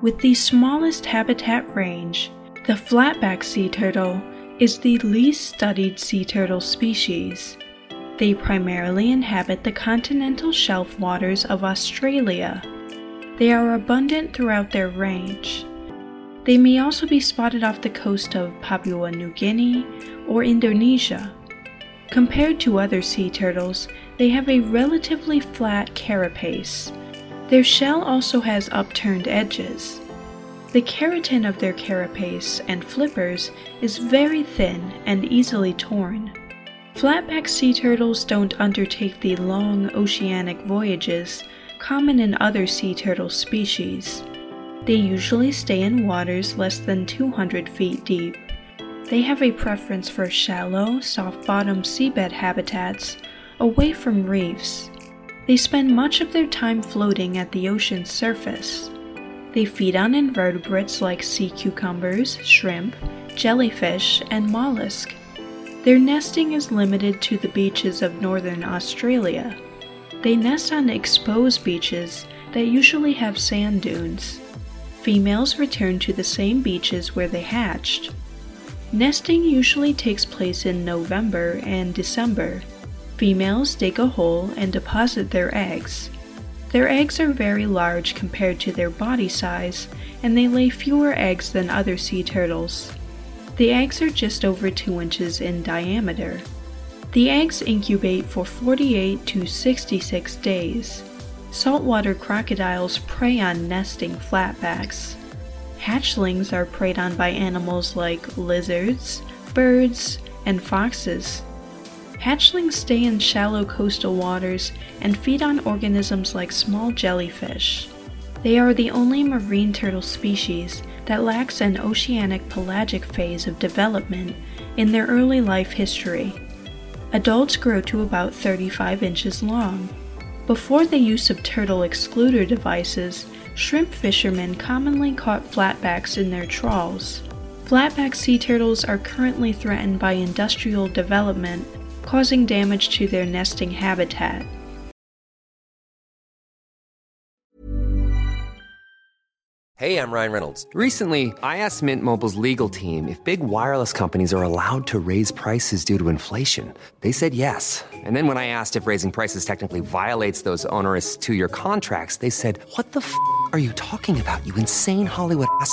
With the smallest habitat range, the flatback sea turtle is the least studied sea turtle species. They primarily inhabit the continental shelf waters of Australia. They are abundant throughout their range. They may also be spotted off the coast of Papua New Guinea or Indonesia. Compared to other sea turtles, they have a relatively flat carapace. Their shell also has upturned edges. The keratin of their carapace and flippers is very thin and easily torn. Flatback sea turtles don't undertake the long oceanic voyages common in other sea turtle species. They usually stay in waters less than 200 feet deep. They have a preference for shallow, soft bottom seabed habitats away from reefs. They spend much of their time floating at the ocean's surface. They feed on invertebrates like sea cucumbers, shrimp, jellyfish, and mollusk. Their nesting is limited to the beaches of northern Australia. They nest on exposed beaches that usually have sand dunes. Females return to the same beaches where they hatched. Nesting usually takes place in November and December. Females dig a hole and deposit their eggs. Their eggs are very large compared to their body size, and they lay fewer eggs than other sea turtles. The eggs are just over 2 inches in diameter. The eggs incubate for 48 to 66 days. Saltwater crocodiles prey on nesting flatbacks. Hatchlings are preyed on by animals like lizards, birds, and foxes. Hatchlings stay in shallow coastal waters and feed on organisms like small jellyfish. They are the only marine turtle species that lacks an oceanic pelagic phase of development in their early life history. Adults grow to about 35 inches long. Before the use of turtle excluder devices, shrimp fishermen commonly caught flatbacks in their trawls. Flatback sea turtles are currently threatened by industrial development, causing damage to their nesting habitat. Hey, I'm Ryan Reynolds. Recently, I asked Mint Mobile's legal team if big wireless companies are allowed to raise prices due to inflation. They said yes. And then when I asked if raising prices technically violates those onerous two year contracts, they said, What the f are you talking about, you insane Hollywood ass?